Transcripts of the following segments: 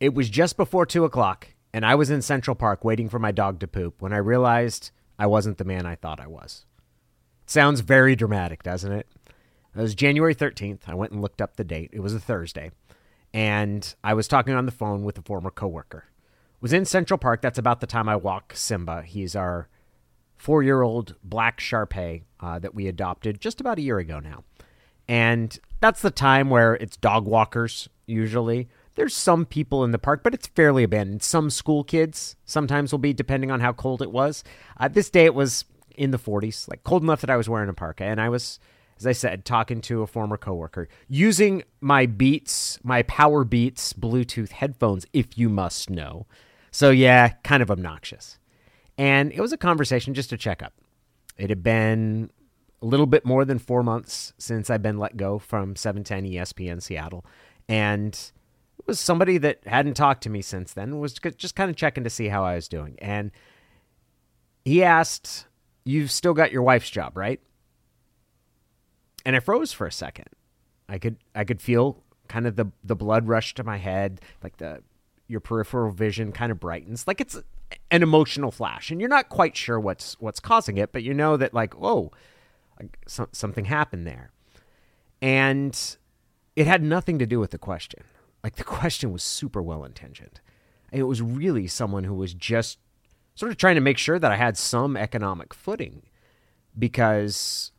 It was just before two o'clock, and I was in Central Park waiting for my dog to poop when I realized I wasn't the man I thought I was. Sounds very dramatic, doesn't it? It was January 13th. I went and looked up the date. It was a Thursday. And I was talking on the phone with a former coworker. Was in Central Park. That's about the time I walk Simba. He's our four year old black Sharpei uh, that we adopted just about a year ago now. And that's the time where it's dog walkers usually. There's some people in the park, but it's fairly abandoned. Some school kids sometimes will be, depending on how cold it was. Uh, this day it was in the 40s, like cold enough that I was wearing a parka. And I was, as I said, talking to a former coworker using my Beats, my Powerbeats Bluetooth headphones, if you must know. So, yeah, kind of obnoxious. And it was a conversation just to check up. It had been a little bit more than four months since I've been let go from 710 ESPN Seattle. And it was somebody that hadn't talked to me since then, was just kind of checking to see how I was doing. And he asked, You've still got your wife's job, right? And I froze for a second. I could I could feel kind of the the blood rush to my head, like the your peripheral vision kind of brightens, like it's an emotional flash, and you're not quite sure what's what's causing it, but you know that like oh, something happened there. And it had nothing to do with the question. Like the question was super well intentioned. It was really someone who was just sort of trying to make sure that I had some economic footing because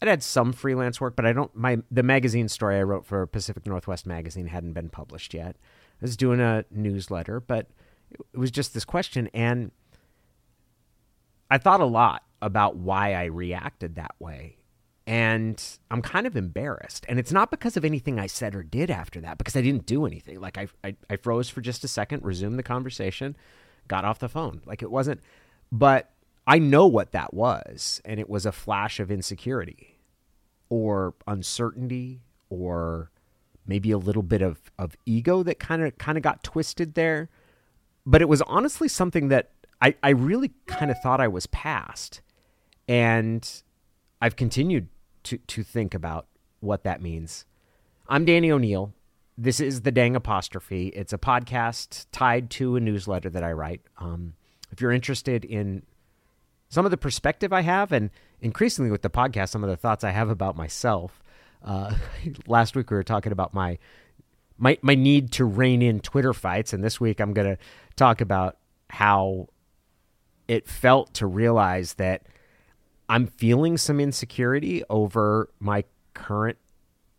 I'd had some freelance work, but I don't my the magazine story I wrote for Pacific Northwest magazine hadn't been published yet. I was doing a newsletter, but it was just this question and I thought a lot about why I reacted that way. And I'm kind of embarrassed. And it's not because of anything I said or did after that, because I didn't do anything. Like I, I, I froze for just a second, resumed the conversation, got off the phone. Like it wasn't, but I know what that was. And it was a flash of insecurity or uncertainty or maybe a little bit of, of ego that kind of kind of got twisted there. But it was honestly something that I, I really kind of thought I was past. And I've continued to, to think about what that means. I'm Danny O'Neil. This is the Dang Apostrophe. It's a podcast tied to a newsletter that I write. Um, if you're interested in some of the perspective I have, and increasingly with the podcast, some of the thoughts I have about myself. Uh, last week we were talking about my my my need to rein in Twitter fights, and this week I'm going to talk about how it felt to realize that I'm feeling some insecurity over my current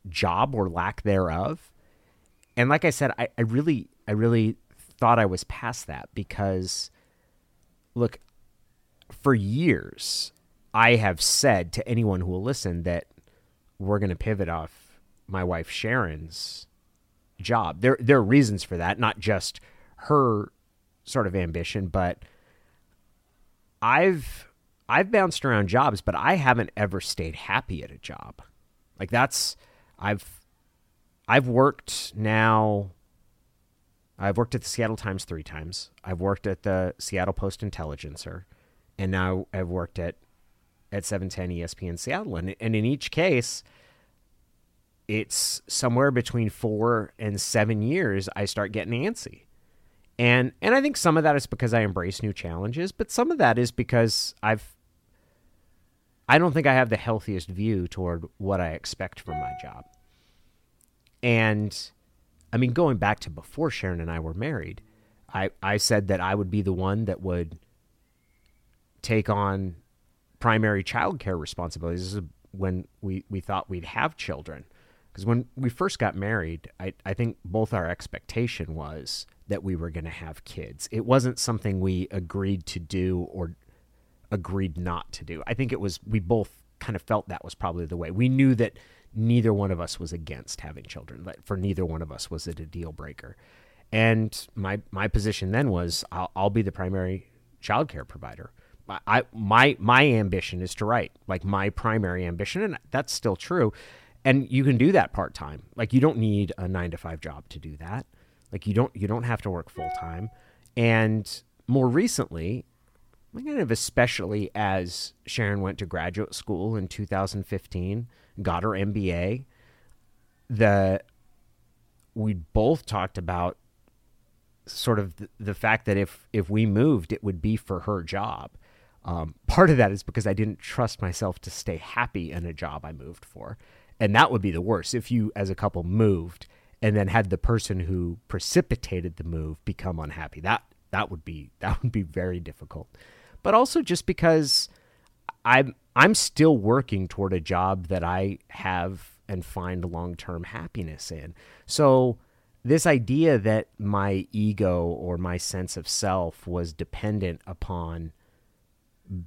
job or lack thereof. And like I said, I, I really, I really thought I was past that because, look, for years, I have said to anyone who will listen that we're going to pivot off my wife Sharon's job. There, there are reasons for that, not just her sort of ambition, but I've I've bounced around jobs, but I haven't ever stayed happy at a job. Like that's I've I've worked now I've worked at the Seattle Times 3 times. I've worked at the Seattle Post Intelligencer and now I've worked at at 710 ESPN Seattle and and in each case it's somewhere between 4 and 7 years I start getting antsy. And and I think some of that is because I embrace new challenges, but some of that is because I've I don't think I have the healthiest view toward what I expect from my job. And I mean going back to before Sharon and I were married, I I said that I would be the one that would take on primary child care responsibilities when we, we thought we'd have children. Because when we first got married, I, I think both our expectation was that we were going to have kids. It wasn't something we agreed to do or agreed not to do. I think it was, we both kind of felt that was probably the way. We knew that neither one of us was against having children. That for neither one of us was it a deal breaker. And my my position then was I'll, I'll be the primary child care provider. I my my ambition is to write, like my primary ambition, and that's still true. And you can do that part time. Like you don't need a nine to five job to do that. Like you don't you don't have to work full time. And more recently, kind of especially as Sharon went to graduate school in 2015, got her MBA, the we both talked about sort of the, the fact that if if we moved, it would be for her job. Um, part of that is because I didn't trust myself to stay happy in a job I moved for, and that would be the worst if you, as a couple, moved and then had the person who precipitated the move become unhappy. That that would be that would be very difficult. But also just because I'm I'm still working toward a job that I have and find long-term happiness in. So this idea that my ego or my sense of self was dependent upon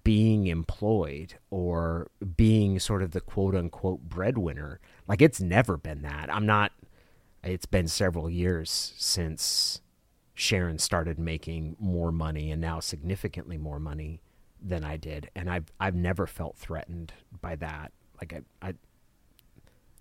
being employed or being sort of the quote unquote breadwinner, like it's never been that. I'm not, it's been several years since Sharon started making more money and now significantly more money than I did. And I've, I've never felt threatened by that. Like I, I,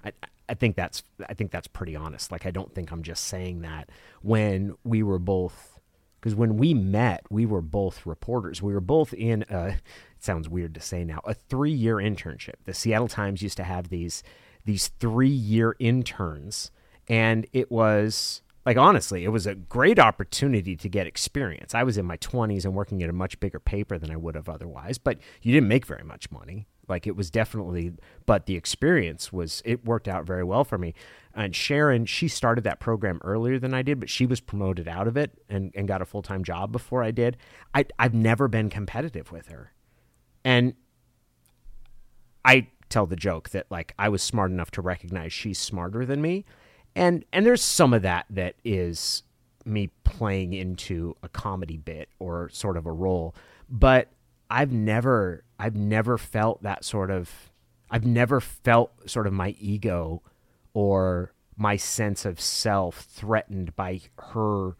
I, I think that's I think that's pretty honest. Like I don't think I'm just saying that when we were both because when we met, we were both reporters. We were both in a it sounds weird to say now, a 3-year internship. The Seattle Times used to have these these 3-year interns and it was like honestly, it was a great opportunity to get experience. I was in my 20s and working at a much bigger paper than I would have otherwise, but you didn't make very much money. Like it was definitely, but the experience was, it worked out very well for me. And Sharon, she started that program earlier than I did, but she was promoted out of it and, and got a full time job before I did. I, I've never been competitive with her. And I tell the joke that like I was smart enough to recognize she's smarter than me. And and there's some of that that is me playing into a comedy bit or sort of a role. But I've never I've never felt that sort of I've never felt sort of my ego or my sense of self threatened by her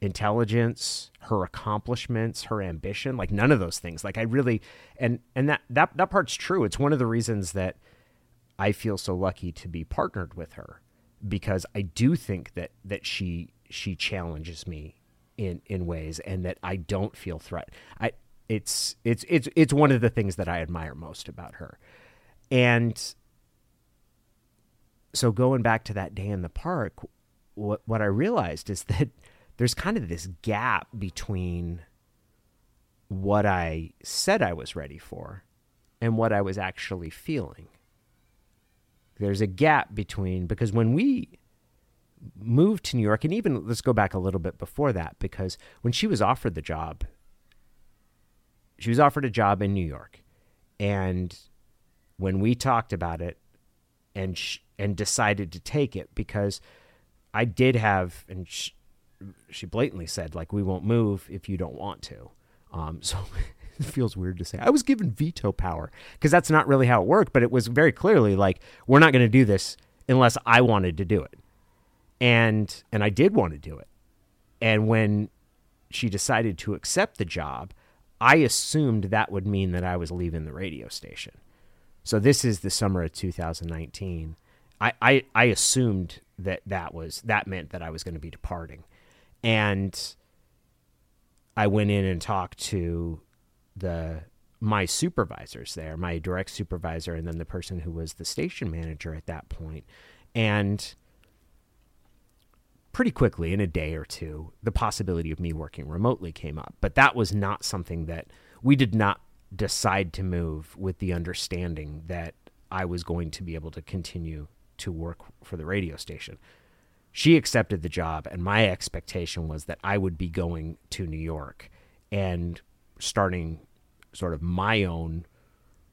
intelligence, her accomplishments, her ambition, like none of those things. Like I really and and that that that part's true. It's one of the reasons that I feel so lucky to be partnered with her because I do think that that she she challenges me in in ways and that I don't feel threat. I it's it's it's it's one of the things that I admire most about her. And so going back to that day in the park, what what I realized is that there's kind of this gap between what I said I was ready for and what I was actually feeling. There's a gap between because when we moved to New York, and even let's go back a little bit before that, because when she was offered the job she was offered a job in New York, and when we talked about it, and sh- and decided to take it because I did have, and sh- she blatantly said like, "We won't move if you don't want to." Um, so it feels weird to say I was given veto power because that's not really how it worked, but it was very clearly like, "We're not going to do this unless I wanted to do it," and and I did want to do it, and when she decided to accept the job I assumed that would mean that I was leaving the radio station. So this is the summer of 2019. I, I, I assumed that that was that meant that I was going to be departing, and I went in and talked to the my supervisors there, my direct supervisor, and then the person who was the station manager at that point, and pretty quickly in a day or two the possibility of me working remotely came up. But that was not something that we did not decide to move with the understanding that I was going to be able to continue to work for the radio station. She accepted the job, and my expectation was that I would be going to New York. And starting sort of my own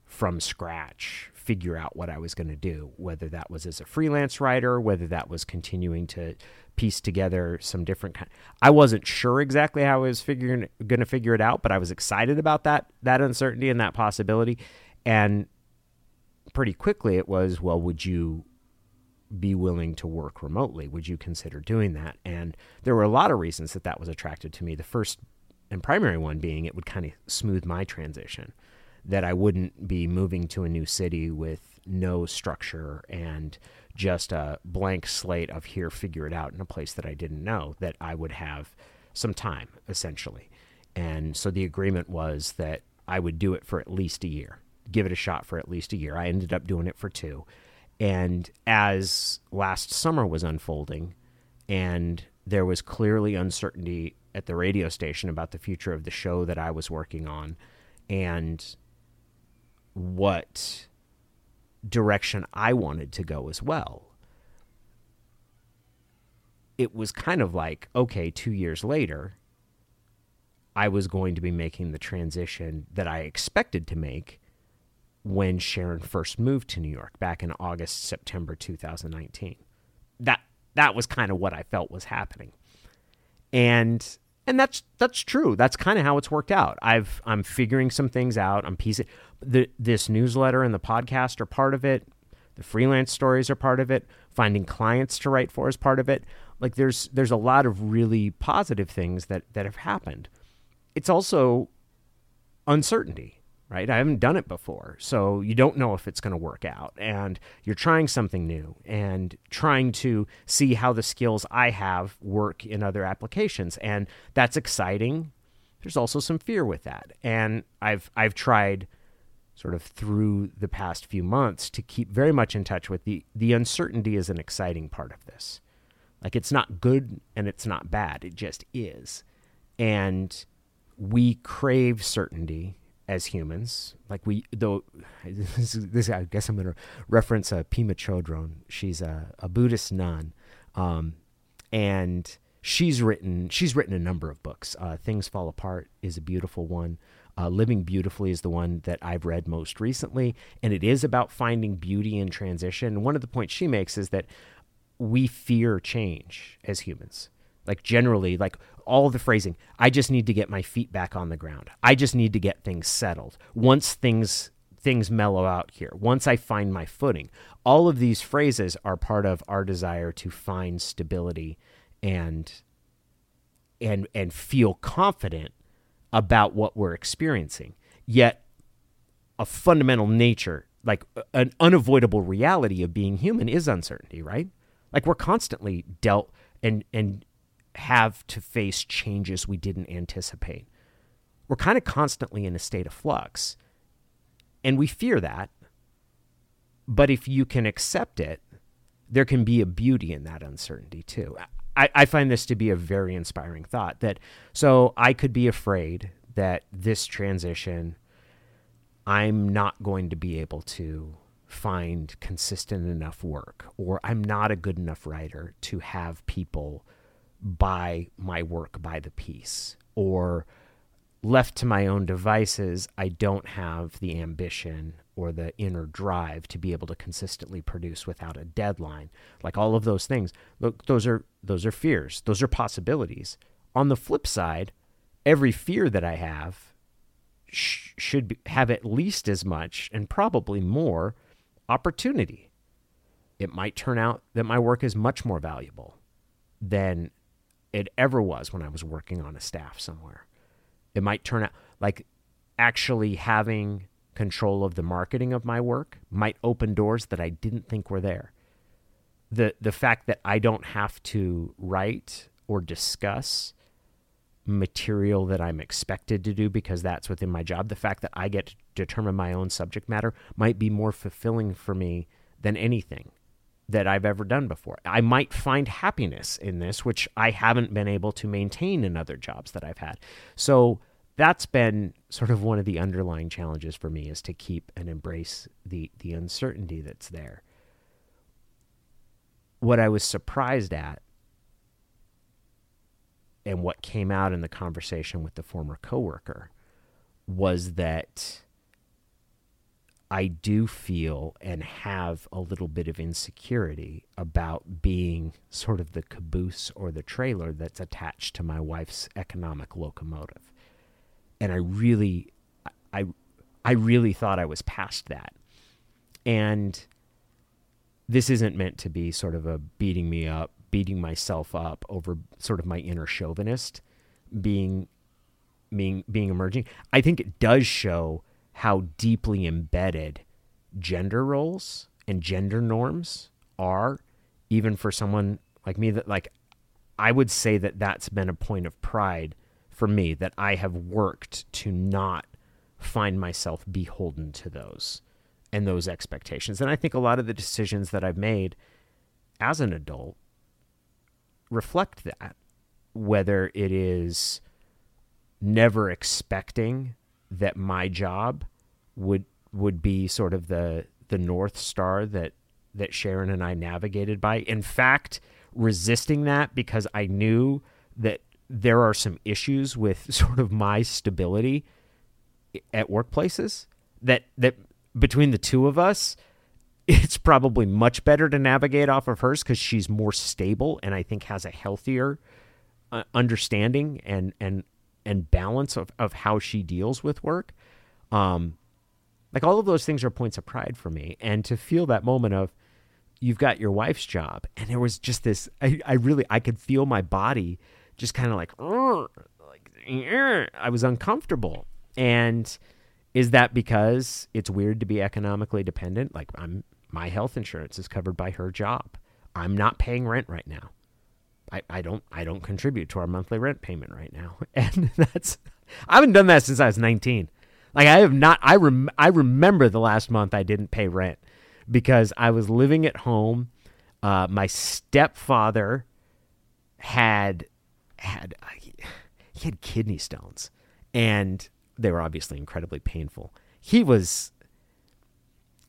from scratch figure out what I was going to do, whether that was as a freelance writer, whether that was continuing to piece together some different kind. I wasn't sure exactly how I was figuring going to figure it out, but I was excited about that that uncertainty and that possibility. And pretty quickly it was, well, would you be willing to work remotely? Would you consider doing that? And there were a lot of reasons that that was attracted to me. The first and primary one being it would kind of smooth my transition that I wouldn't be moving to a new city with no structure and just a blank slate of here, figure it out in a place that I didn't know, that I would have some time, essentially. And so the agreement was that I would do it for at least a year, give it a shot for at least a year. I ended up doing it for two. And as last summer was unfolding and there was clearly uncertainty at the radio station about the future of the show that I was working on and what direction I wanted to go as well. It was kind of like, okay, two years later, I was going to be making the transition that I expected to make when Sharon first moved to New York back in August, September 2019. That that was kind of what I felt was happening. And and that's that's true. That's kind of how it's worked out. I've I'm figuring some things out. I'm piecing the this newsletter and the podcast are part of it. The freelance stories are part of it. Finding clients to write for is part of it. Like there's there's a lot of really positive things that that have happened it's also uncertainty, right? I haven't done it before. So you don't know if it's going to work out. And you're trying something new and trying to see how the skills I have work in other applications. And that's exciting. There's also some fear with that. And I've I've tried sort of through the past few months to keep very much in touch with the the uncertainty is an exciting part of this. Like it's not good and it's not bad. It just is. And we crave certainty as humans. Like we, though, this, this I guess I'm going to reference uh, Pema Chodron. She's a, a Buddhist nun, um, and she's written she's written a number of books. Uh, Things Fall Apart is a beautiful one. Uh, Living Beautifully is the one that I've read most recently, and it is about finding beauty in transition. One of the points she makes is that we fear change as humans like generally like all the phrasing i just need to get my feet back on the ground. I just need to get things settled. Once things things mellow out here once i find my footing all of these phrases are part of our desire to find stability and and and feel confident about what we're experiencing. Yet a fundamental nature like an unavoidable reality of being human is uncertainty right? Like we're constantly dealt and and have to face changes we didn't anticipate. We're kind of constantly in a state of flux. And we fear that. But if you can accept it, there can be a beauty in that uncertainty too. I, I find this to be a very inspiring thought that so I could be afraid that this transition, I'm not going to be able to find consistent enough work, or I'm not a good enough writer to have people buy my work by the piece or left to my own devices i don't have the ambition or the inner drive to be able to consistently produce without a deadline. Like all of those things. Look those are those are fears. Those are possibilities. On the flip side every fear that i have sh- should be, have at least as much and probably more opportunity. It might turn out that my work is much more valuable than it ever was when I was working on a staff somewhere. It might turn out like actually having control of the marketing of my work might open doors that I didn't think were there. The the fact that I don't have to write or discuss material that I'm expected to do because that's within my job, the fact that I get to determine my own subject matter might be more fulfilling for me than anything that I've ever done before. I might find happiness in this, which I haven't been able to maintain in other jobs that I've had. So that's been sort of one of the underlying challenges for me is to keep and embrace the the uncertainty that's there. What I was surprised at and what came out in the conversation with the former coworker was that I do feel and have a little bit of insecurity about being sort of the caboose or the trailer that's attached to my wife's economic locomotive. And I really I I really thought I was past that. And this isn't meant to be sort of a beating me up, beating myself up over sort of my inner chauvinist being being being emerging. I think it does show how deeply embedded gender roles and gender norms are even for someone like me that like I would say that that's been a point of pride for me that I have worked to not find myself beholden to those and those expectations. And I think a lot of the decisions that I've made as an adult reflect that, whether it is never expecting that my job would would be sort of the the north star that that Sharon and I navigated by. In fact, resisting that because I knew that there are some issues with sort of my stability at workplaces that that between the two of us it's probably much better to navigate off of hers cuz she's more stable and I think has a healthier uh, understanding and and and balance of, of how she deals with work um like all of those things are points of pride for me. And to feel that moment of you've got your wife's job and there was just this i, I really i could feel my body just kind of like like i was uncomfortable. And is that because it's weird to be economically dependent? Like i'm my health insurance is covered by her job. I'm not paying rent right now I, I don't I don't contribute to our monthly rent payment right now, and that's I haven't done that since I was 19. Like I have not. I rem, I remember the last month I didn't pay rent because I was living at home. Uh, my stepfather had had uh, he had kidney stones, and they were obviously incredibly painful. He was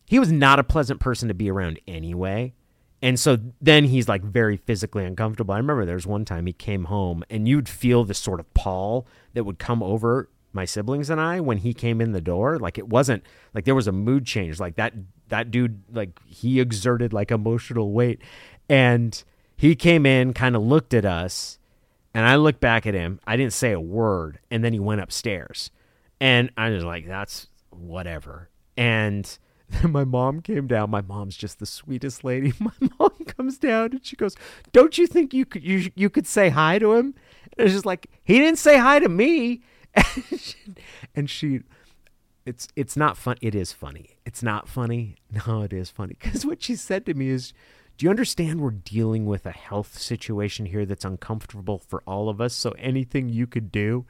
he was not a pleasant person to be around anyway. And so then he's like very physically uncomfortable. I remember there was one time he came home and you'd feel this sort of pall that would come over my siblings and I when he came in the door. Like it wasn't like there was a mood change. Like that that dude like he exerted like emotional weight. And he came in, kind of looked at us, and I looked back at him. I didn't say a word, and then he went upstairs. And I was like, that's whatever. And then my mom came down. My mom's just the sweetest lady. My mom comes down and she goes, "Don't you think you could you you could say hi to him?" And it's just like he didn't say hi to me. and she it's it's not fun it is funny it's not funny no it is funny because what she said to me is do you understand we're dealing with a health situation here that's uncomfortable for all of us so anything you could do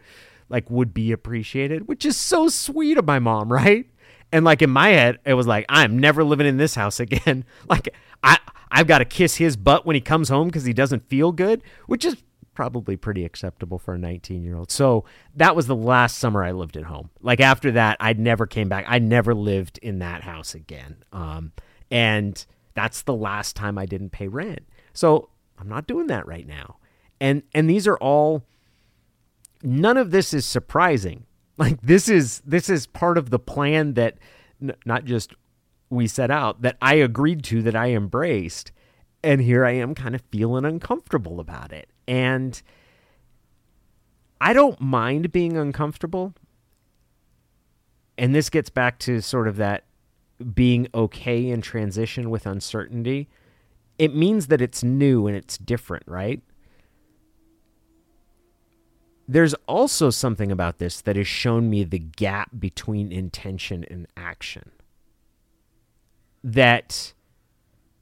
like would be appreciated which is so sweet of my mom right and like in my head it was like i'm never living in this house again like i i've got to kiss his butt when he comes home because he doesn't feel good which is probably pretty acceptable for a 19 year old. So that was the last summer I lived at home. Like after that, I never came back. I never lived in that house again. Um, and that's the last time I didn't pay rent. So I'm not doing that right now. And and these are all none of this is surprising. Like this is this is part of the plan that n- not just we set out that I agreed to that I embraced and here I am kind of feeling uncomfortable about it. And I don't mind being uncomfortable. And this gets back to sort of that being okay in transition with uncertainty. It means that it's new and it's different, right? There's also something about this that has shown me the gap between intention and action. That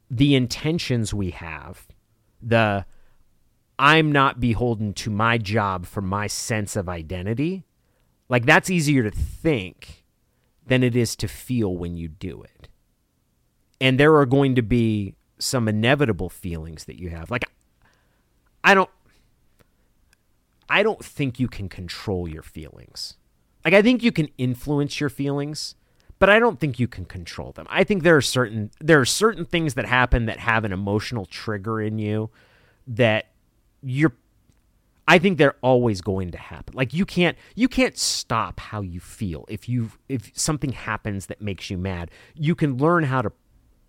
the intentions we have, the I'm not beholden to my job for my sense of identity, like that's easier to think than it is to feel when you do it. And there are going to be some inevitable feelings that you have. Like I don't I don't think you can control your feelings. Like I think you can influence your feelings, but I don't think you can control them. I think there are certain there are certain things that happen that have an emotional trigger in you that you're I think they're always going to happen. Like you can't you can't stop how you feel if you if something happens that makes you mad. You can learn how to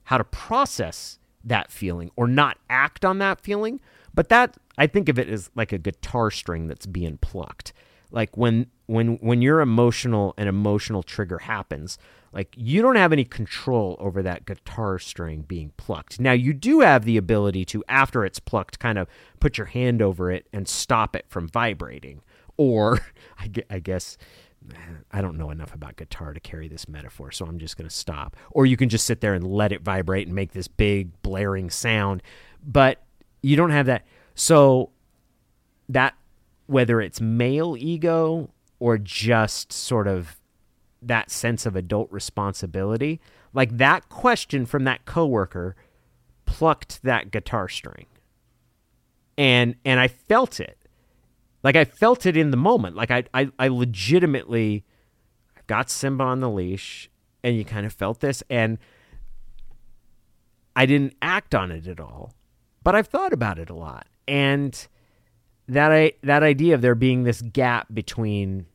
how to process that feeling or not act on that feeling, but that I think of it as like a guitar string that's being plucked. Like when when when your emotional an emotional trigger happens, like you don't have any control over that guitar string being plucked. Now you do have the ability to after it's plucked kind of put your hand over it and stop it from vibrating. Or I guess I don't know enough about guitar to carry this metaphor, so I'm just going to stop. Or you can just sit there and let it vibrate and make this big blaring sound, but you don't have that. So that whether it's male ego or just sort of that sense of adult responsibility. Like that question from that coworker plucked that guitar string. and and I felt it. Like I felt it in the moment. Like I I, I legitimately got Simba on the leash and you kind of felt this and I didn't act on it at all. But I've thought about it a lot. And that I that idea of there being this gap between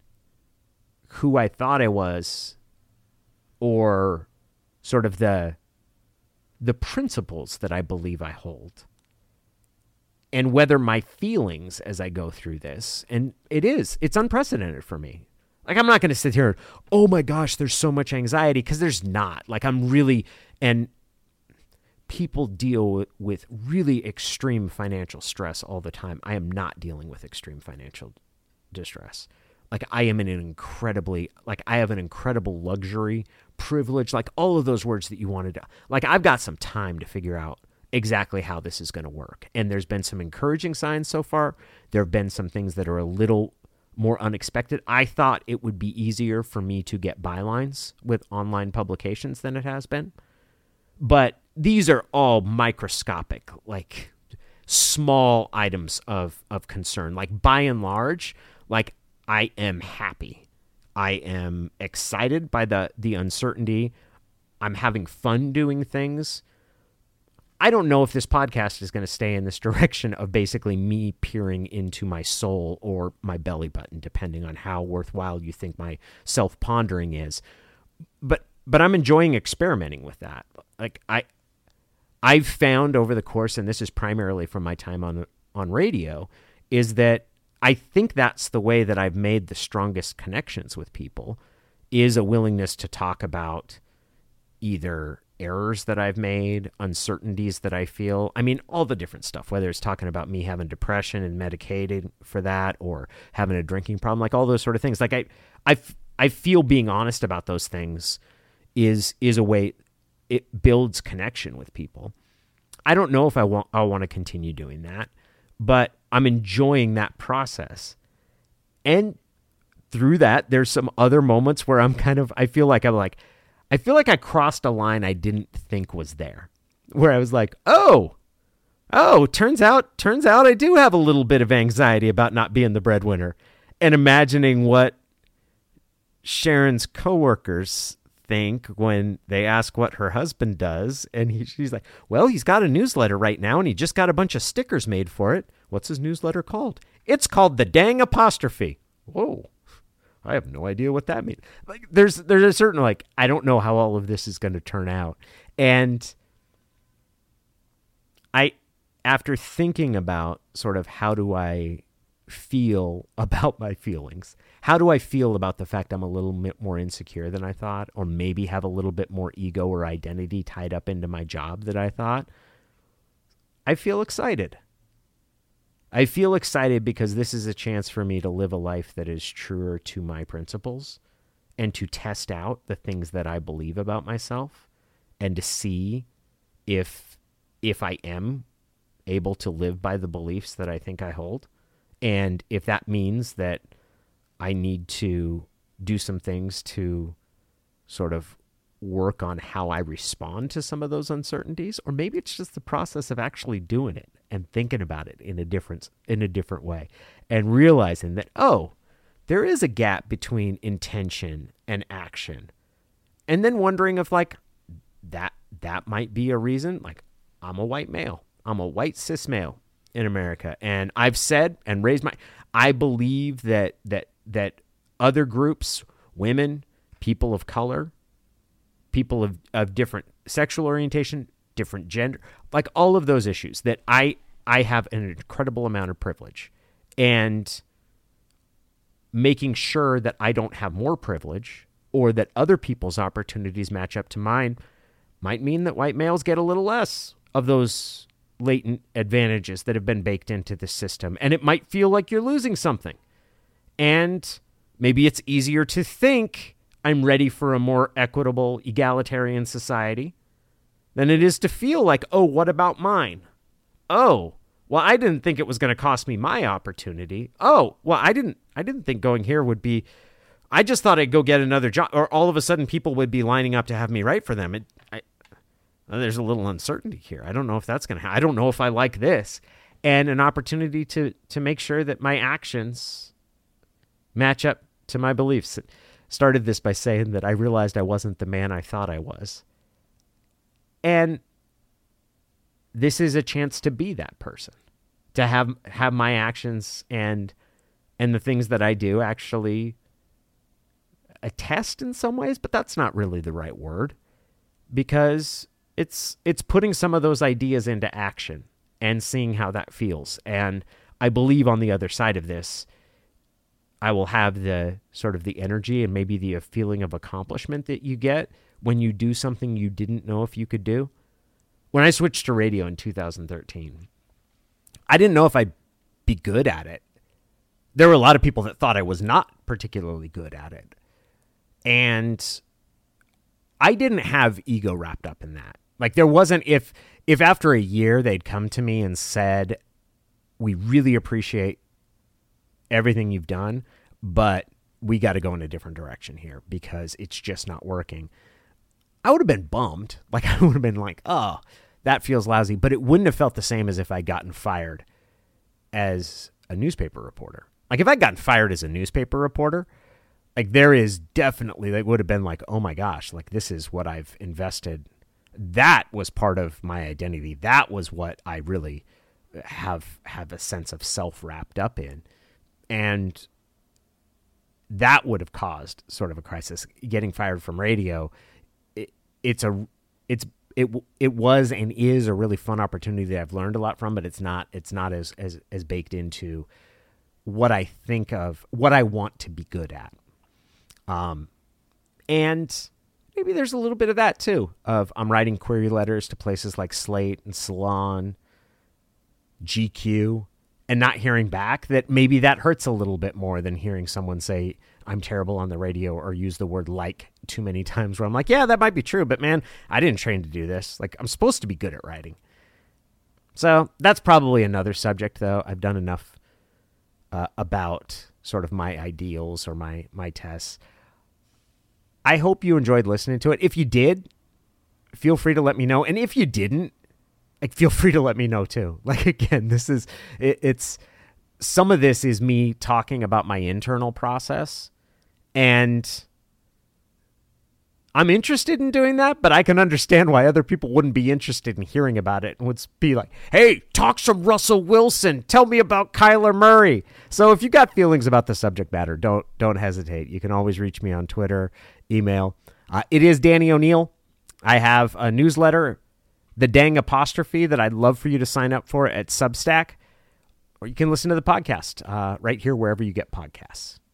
who I thought I was or sort of the the principles that I believe I hold and whether my feelings as I go through this and it is it's unprecedented for me. Like I'm not going to sit here and oh my gosh there's so much anxiety because there's not. Like I'm really and people deal with really extreme financial stress all the time I am not dealing with extreme financial distress like I am in an incredibly like I have an incredible luxury, privilege, like all of those words that you wanted to like I've got some time to figure out exactly how this is going to work. And there's been some encouraging signs so far. There have been some things that are a little more unexpected. I thought it would be easier for me to get bylines with online publications than it has been. But these are all microscopic, like small items of of concern. Like by and large, like I am happy. I am excited by the the uncertainty. I'm having fun doing things. I don't know if this podcast is going to stay in this direction of basically me peering into my soul or my belly button, depending on how worthwhile you think my self pondering is. But but I'm enjoying experimenting with that. Like I I've found over the course, and this is primarily from my time on on radio, is that I think that's the way that I've made the strongest connections with people is a willingness to talk about either errors that I've made, uncertainties that I feel. I mean, all the different stuff, whether it's talking about me having depression and medicated for that or having a drinking problem, like all those sort of things. Like I I I feel being honest about those things is is a way it builds connection with people. I don't know if I want I want to continue doing that but I'm enjoying that process. And through that, there's some other moments where I'm kind of, I feel like I'm like, I feel like I crossed a line I didn't think was there, where I was like, oh, oh, turns out, turns out I do have a little bit of anxiety about not being the breadwinner and imagining what Sharon's coworkers think when they ask what her husband does. And he, she's like, Well, he's got a newsletter right now and he just got a bunch of stickers made for it. What's his newsletter called? It's called The Dang Apostrophe. Whoa. I have no idea what that means. Like there's there's a certain like I don't know how all of this is going to turn out. And I after thinking about sort of how do I feel about my feelings how do I feel about the fact I'm a little bit more insecure than I thought, or maybe have a little bit more ego or identity tied up into my job than I thought? I feel excited. I feel excited because this is a chance for me to live a life that is truer to my principles and to test out the things that I believe about myself and to see if if I am able to live by the beliefs that I think I hold and if that means that I need to do some things to sort of work on how I respond to some of those uncertainties or maybe it's just the process of actually doing it and thinking about it in a different in a different way and realizing that oh there is a gap between intention and action. And then wondering if like that that might be a reason like I'm a white male. I'm a white cis male in America. And I've said and raised my I believe that that that other groups, women, people of color, people of, of different sexual orientation, different gender, like all of those issues that I I have an incredible amount of privilege and making sure that I don't have more privilege or that other people's opportunities match up to mine might mean that white males get a little less of those latent advantages that have been baked into the system and it might feel like you're losing something and maybe it's easier to think I'm ready for a more equitable, egalitarian society than it is to feel like, oh, what about mine? Oh, well, I didn't think it was going to cost me my opportunity. Oh, well, I didn't I didn't think going here would be I just thought I'd go get another job or all of a sudden people would be lining up to have me write for them. It, there's a little uncertainty here. I don't know if that's going to I don't know if I like this. and an opportunity to to make sure that my actions match up to my beliefs. Started this by saying that I realized I wasn't the man I thought I was. And this is a chance to be that person. To have have my actions and and the things that I do actually attest in some ways, but that's not really the right word because it's it's putting some of those ideas into action and seeing how that feels. And I believe on the other side of this, I will have the sort of the energy and maybe the uh, feeling of accomplishment that you get when you do something you didn't know if you could do. When I switched to radio in 2013, I didn't know if I'd be good at it. There were a lot of people that thought I was not particularly good at it. And I didn't have ego wrapped up in that. Like there wasn't if if after a year they'd come to me and said, "We really appreciate everything you've done, but we got to go in a different direction here because it's just not working." I would have been bummed. Like I would have been like, "Oh, that feels lousy," but it wouldn't have felt the same as if I'd gotten fired as a newspaper reporter. Like if I'd gotten fired as a newspaper reporter, like there is definitely that would have been like, "Oh my gosh, like this is what I've invested that was part of my identity. That was what I really have have a sense of self wrapped up in, and that would have caused sort of a crisis. Getting fired from radio, it, it's a it's it it was and is a really fun opportunity that I've learned a lot from, but it's not it's not as as as baked into what I think of what I want to be good at. Um, and maybe there's a little bit of that too. Of I'm writing query letters to places like Slate and Salon, GQ, and not hearing back. That maybe that hurts a little bit more than hearing someone say I'm terrible on the radio or use the word like too many times. Where I'm like, yeah, that might be true, but man, I didn't train to do this. Like I'm supposed to be good at writing. So that's probably another subject, though. I've done enough uh, about sort of my ideals or my my tests. I hope you enjoyed listening to it. If you did, feel free to let me know. And if you didn't, like feel free to let me know too. Like again, this is it, it's some of this is me talking about my internal process and I'm interested in doing that, but I can understand why other people wouldn't be interested in hearing about it and would be like, hey, talk some Russell Wilson. Tell me about Kyler Murray. So if you got feelings about the subject matter, don't don't hesitate. You can always reach me on Twitter, email. Uh, it is Danny O'Neil. I have a newsletter, the dang apostrophe, that I'd love for you to sign up for at Substack. Or you can listen to the podcast uh, right here wherever you get podcasts.